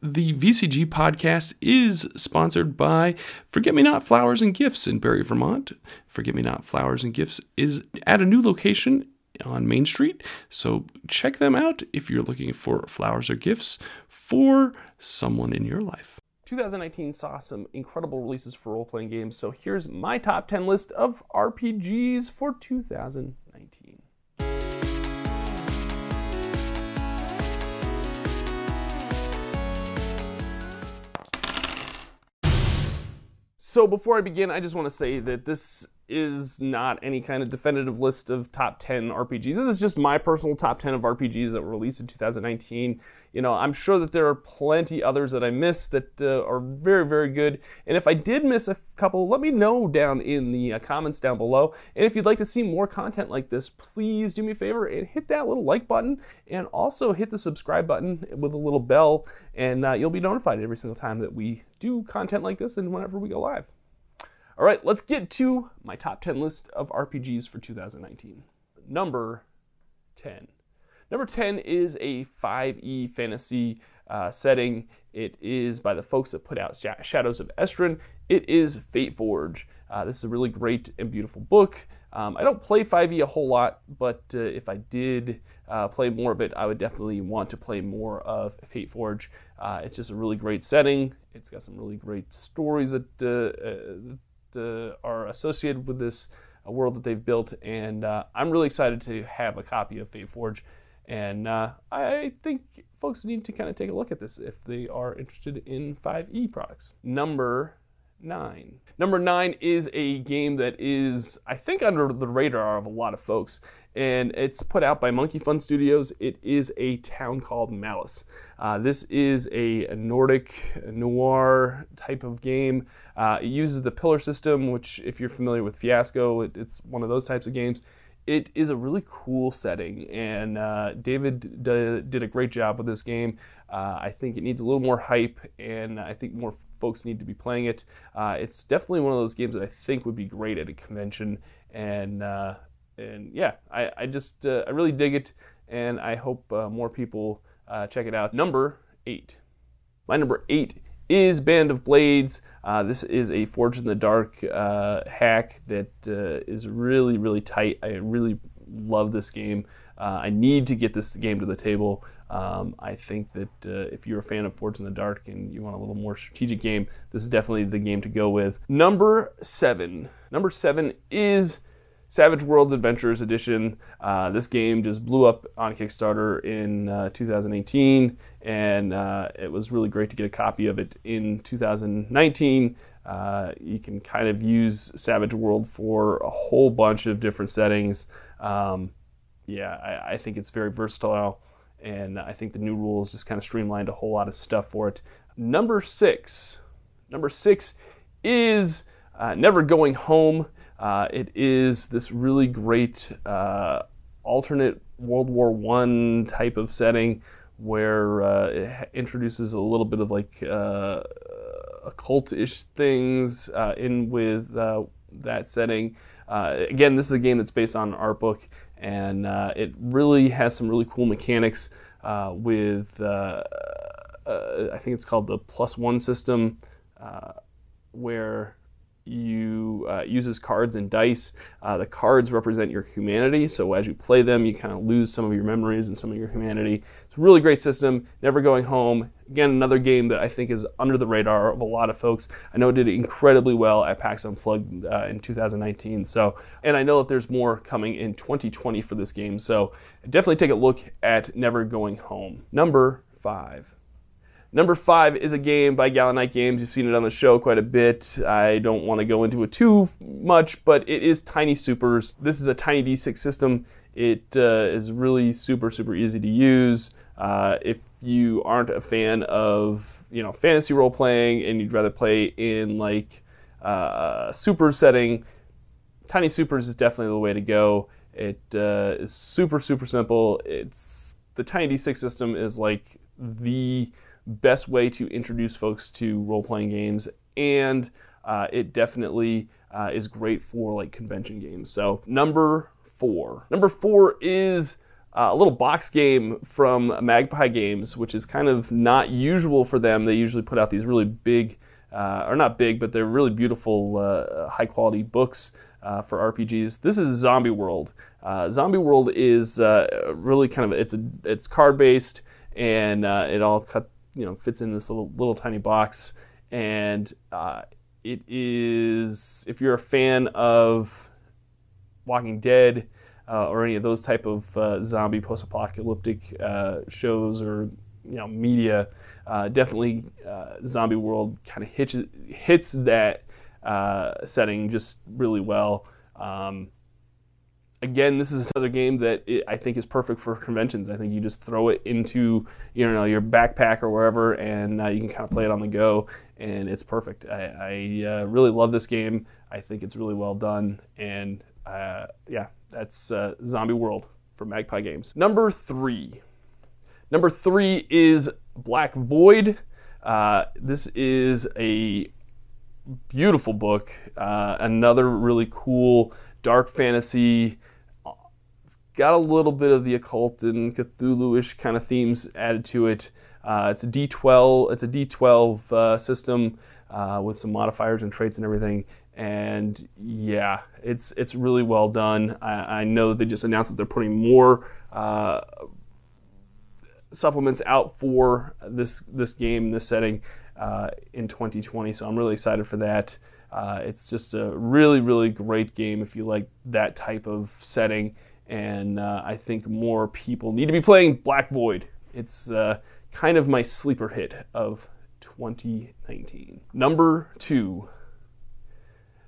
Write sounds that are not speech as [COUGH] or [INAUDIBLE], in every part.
The VCG podcast is sponsored by Forget Me Not Flowers and Gifts in Barre, Vermont. Forget Me Not Flowers and Gifts is at a new location on Main Street. So check them out if you're looking for flowers or gifts for someone in your life. 2019 saw some incredible releases for role playing games, so here's my top 10 list of RPGs for 2019. So, before I begin, I just want to say that this is not any kind of definitive list of top 10 RPGs. This is just my personal top 10 of RPGs that were released in 2019. You know, I'm sure that there are plenty others that I missed that uh, are very, very good. And if I did miss a couple, let me know down in the uh, comments down below. And if you'd like to see more content like this, please do me a favor and hit that little like button and also hit the subscribe button with a little bell. And uh, you'll be notified every single time that we do content like this and whenever we go live. All right, let's get to my top 10 list of RPGs for 2019. Number 10. Number 10 is a 5e fantasy uh, setting. It is by the folks that put out Shadows of Esteren. It is FateForge. Uh, this is a really great and beautiful book. Um, I don't play 5e a whole lot, but uh, if I did uh, play more of it, I would definitely want to play more of FateForge. Uh, it's just a really great setting. It's got some really great stories that uh, are associated with this uh, world that they've built, and uh, I'm really excited to have a copy of FateForge. And uh, I think folks need to kind of take a look at this if they are interested in 5e products. Number nine. Number nine is a game that is, I think, under the radar of a lot of folks, and it's put out by Monkey Fun Studios. It is a town called Malice. Uh, this is a Nordic noir type of game. Uh, it uses the pillar system, which, if you're familiar with Fiasco, it, it's one of those types of games. It is a really cool setting, and uh, David d- did a great job with this game. Uh, I think it needs a little more hype, and I think more folks need to be playing it. Uh, it's definitely one of those games that I think would be great at a convention, and uh, and yeah, I, I just I really dig it, and I hope more people uh, check it out. Number eight. My number eight is Band of Blades. Uh, this is a Forged in the Dark uh, hack that uh, is really, really tight. I really love this game. Uh, I need to get this game to the table. Um, I think that uh, if you're a fan of Forged in the Dark and you want a little more strategic game, this is definitely the game to go with. Number seven. Number seven is Savage Worlds Adventures Edition. Uh, this game just blew up on Kickstarter in uh, 2018, and uh, it was really great to get a copy of it in 2019. Uh, you can kind of use Savage World for a whole bunch of different settings. Um, yeah, I, I, think it's very versatile, and I think the new rules just kind of streamlined a whole lot of stuff for it. Number six. Number six is uh, Never Going Home. Uh, it is this really great uh, alternate World War One type of setting where uh, it introduces a little bit of like uh, occult-ish things uh, in with uh, that setting. again, this is a game that's based on an art book, and it really has some really cool mechanics with. I think it's called the plus one system, where you uh, uses cards and dice. Uh, the cards represent your humanity, so as you play them, you kind of lose some of your memories and some of your humanity. It's a really great system. Never Going Home. Again, another game that I think is under the radar of a lot of folks. I know it did incredibly well at PAX Unplugged uh, in 2019. So, and I know that there's more coming in 2020 for this game. So, definitely take a look at Never Going Home. Number five. Number five is a game by Gallant Knight Games. You've seen it on the show quite a bit. I don't want to go into it too much, but it is Tiny Supers. This is a Tiny D6 system. It uh, is really super, super easy to use. Uh, if you aren't a fan of you know fantasy role playing and you'd rather play in like uh, super setting, Tiny Supers is definitely the way to go. It uh, is super, super simple. It's the Tiny D6 system is like the best way to introduce folks to role playing games, and uh, it definitely uh, is great for like convention games. So number four, number four is uh, a little box game from Magpie Games, which is kind of not usual for them. They usually put out these really big, uh, or not big, but they're really beautiful, uh, high quality books uh, for RPGs. This is Zombie World. Uh, Zombie World is uh, really kind of it's a, it's card based and it all cut you know fits in this little little tiny box and it is if you're a fan of Walking Dead uh, or any of those type of uh, zombie post-apocalyptic uh, shows or you know media, uh, definitely uh, Zombie World kind of hits hits that uh, setting just really well. Um, again, this is another game that it, I think is perfect for conventions. I think you just throw it into you know your backpack or wherever, and you can kind of play it on the go, and it's perfect. I, I really love this game. I think it's really well done, and yeah, that's uh, Zombie World for Magpie Games. Number three. Number three is Black Void. Uh, this is a beautiful book. Uh, another really cool dark fantasy. Got a little bit of the occult and Cthulhu-ish kind of themes added to it. Uh, it's a D12. It's a D12 uh, system uh, with some modifiers and traits and everything and yeah, it's it's really well done. I, I know they just announced that they're putting more uh, supplements out for this this game, this setting uh, in 2020. So I'm really excited for that. Uh, it's just a really really great game if you like that type of setting, and uh, I think more people need to be playing Black Void. It's uh, kind of my sleeper hit of 2019. Number two.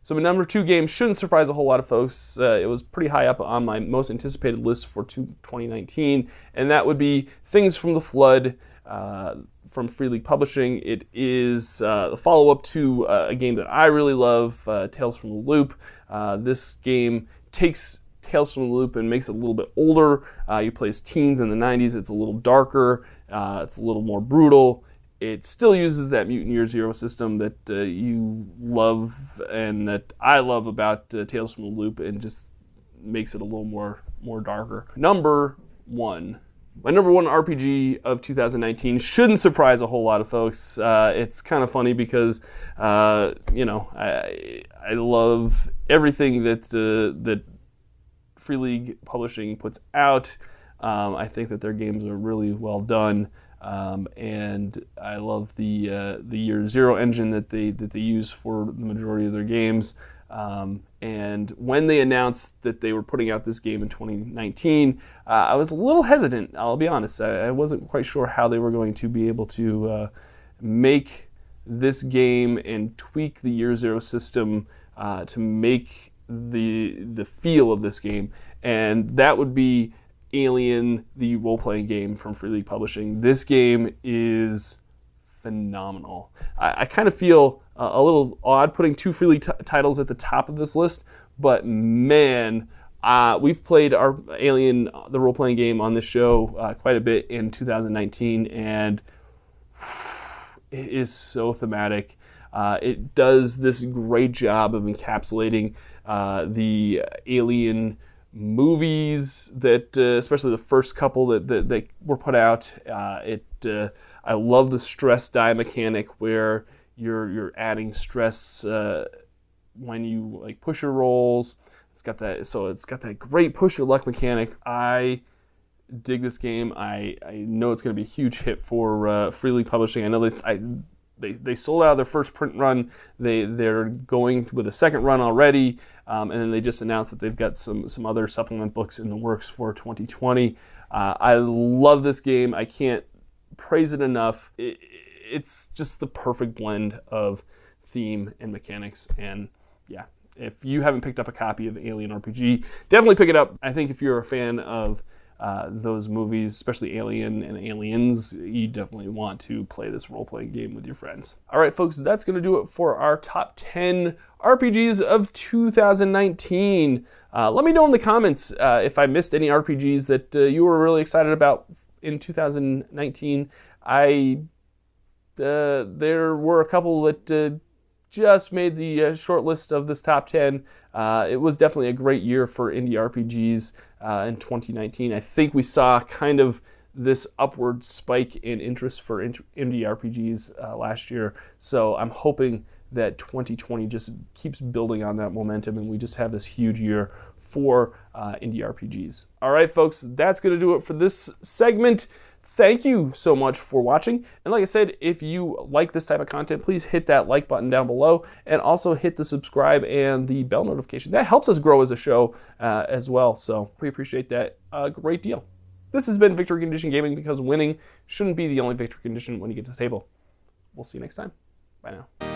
So my number two game shouldn't surprise a whole lot of folks. Uh, it was pretty high up on my most anticipated list for 2019, and that would be Things from the Flood uh, from Free League Publishing. It is uh, the follow-up to uh, a game that I really love, Tales from the Loop. This game takes Tales from the Loop and makes it a little bit older. you play as teens in the 90s. It's a little darker. it's a little more brutal it still uses that mutant year zero system that uh, you love and that I love about uh, Tales from the Loop, and just makes it a little more more darker. Number one. My number one RPG of 2019 shouldn't surprise a whole lot of folks. Uh, it's kind of funny because, uh, you know, I, I love everything that uh, that Free League Publishing puts out. Um, I think that their games are really well done. Um, and I love the uh, the year zero engine that they that they use for the majority of their games. Um, and when they announced that they were putting out this game in 2019, uh, I was a little hesitant. I'll be honest. I, I, wasn't quite sure how they were going to be able to uh, make this game and tweak the year zero system uh, to make the the feel of this game. And that would be Alien, the role playing game from Free League Publishing. This game is phenomenal. I, I kind of feel uh, a little odd putting two Free League titles at the top of this list, but man, uh, we've played our Alien, the role playing game, on this show uh, quite a bit in 2019, and [SIGHS] it is so thematic. Uh, it does this great job of encapsulating uh, the alien movies that, uh, especially the first couple that, that, were put out. Uh, it uh, I love the stress die mechanic where you're you're adding stress uh, when you like push your rolls. It's got that so it's got that great push your luck mechanic. I dig this game. I, I know it's going to be a huge hit for uh, Free League Publishing. I know that I they, they sold out their first print run. They they're going with a second run already. Um, and then they just announced that they've got some some other supplement books in the works for 2020. Uh, I love this game. I can't praise it enough. It, it's just the perfect blend of theme and mechanics. And yeah, if you haven't picked up a copy of Alien RPG, definitely pick it up. I think if you're a fan of uh, those movies, especially Alien and Aliens, you definitely want to play this role playing game with your friends. All right, folks, that's going to do it for our top 10 RPGs of 2019. Uh, let me know in the comments uh, if I missed any RPGs that uh, you were really excited about in 2019. I uh, there were a couple that just made the short list of this top 10. it was definitely a great year for indie RPGs. Uh, in 2019. I think we saw kind of this upward spike in interest for indie RPGs uh, last year. So I'm hoping that 2020 just keeps building on that momentum and we just have this huge year for uh, indie RPGs. All right, folks, that's going to do it for this segment. Thank you so much for watching. And like I said, if you like this type of content, please hit that like button down below and also hit the subscribe and the bell notification. That helps us grow as a show uh, as well. So we appreciate that a great deal. This has been Victory Condition Gaming because winning shouldn't be the only victory condition when you get to the table. We'll see you next time. Bye now.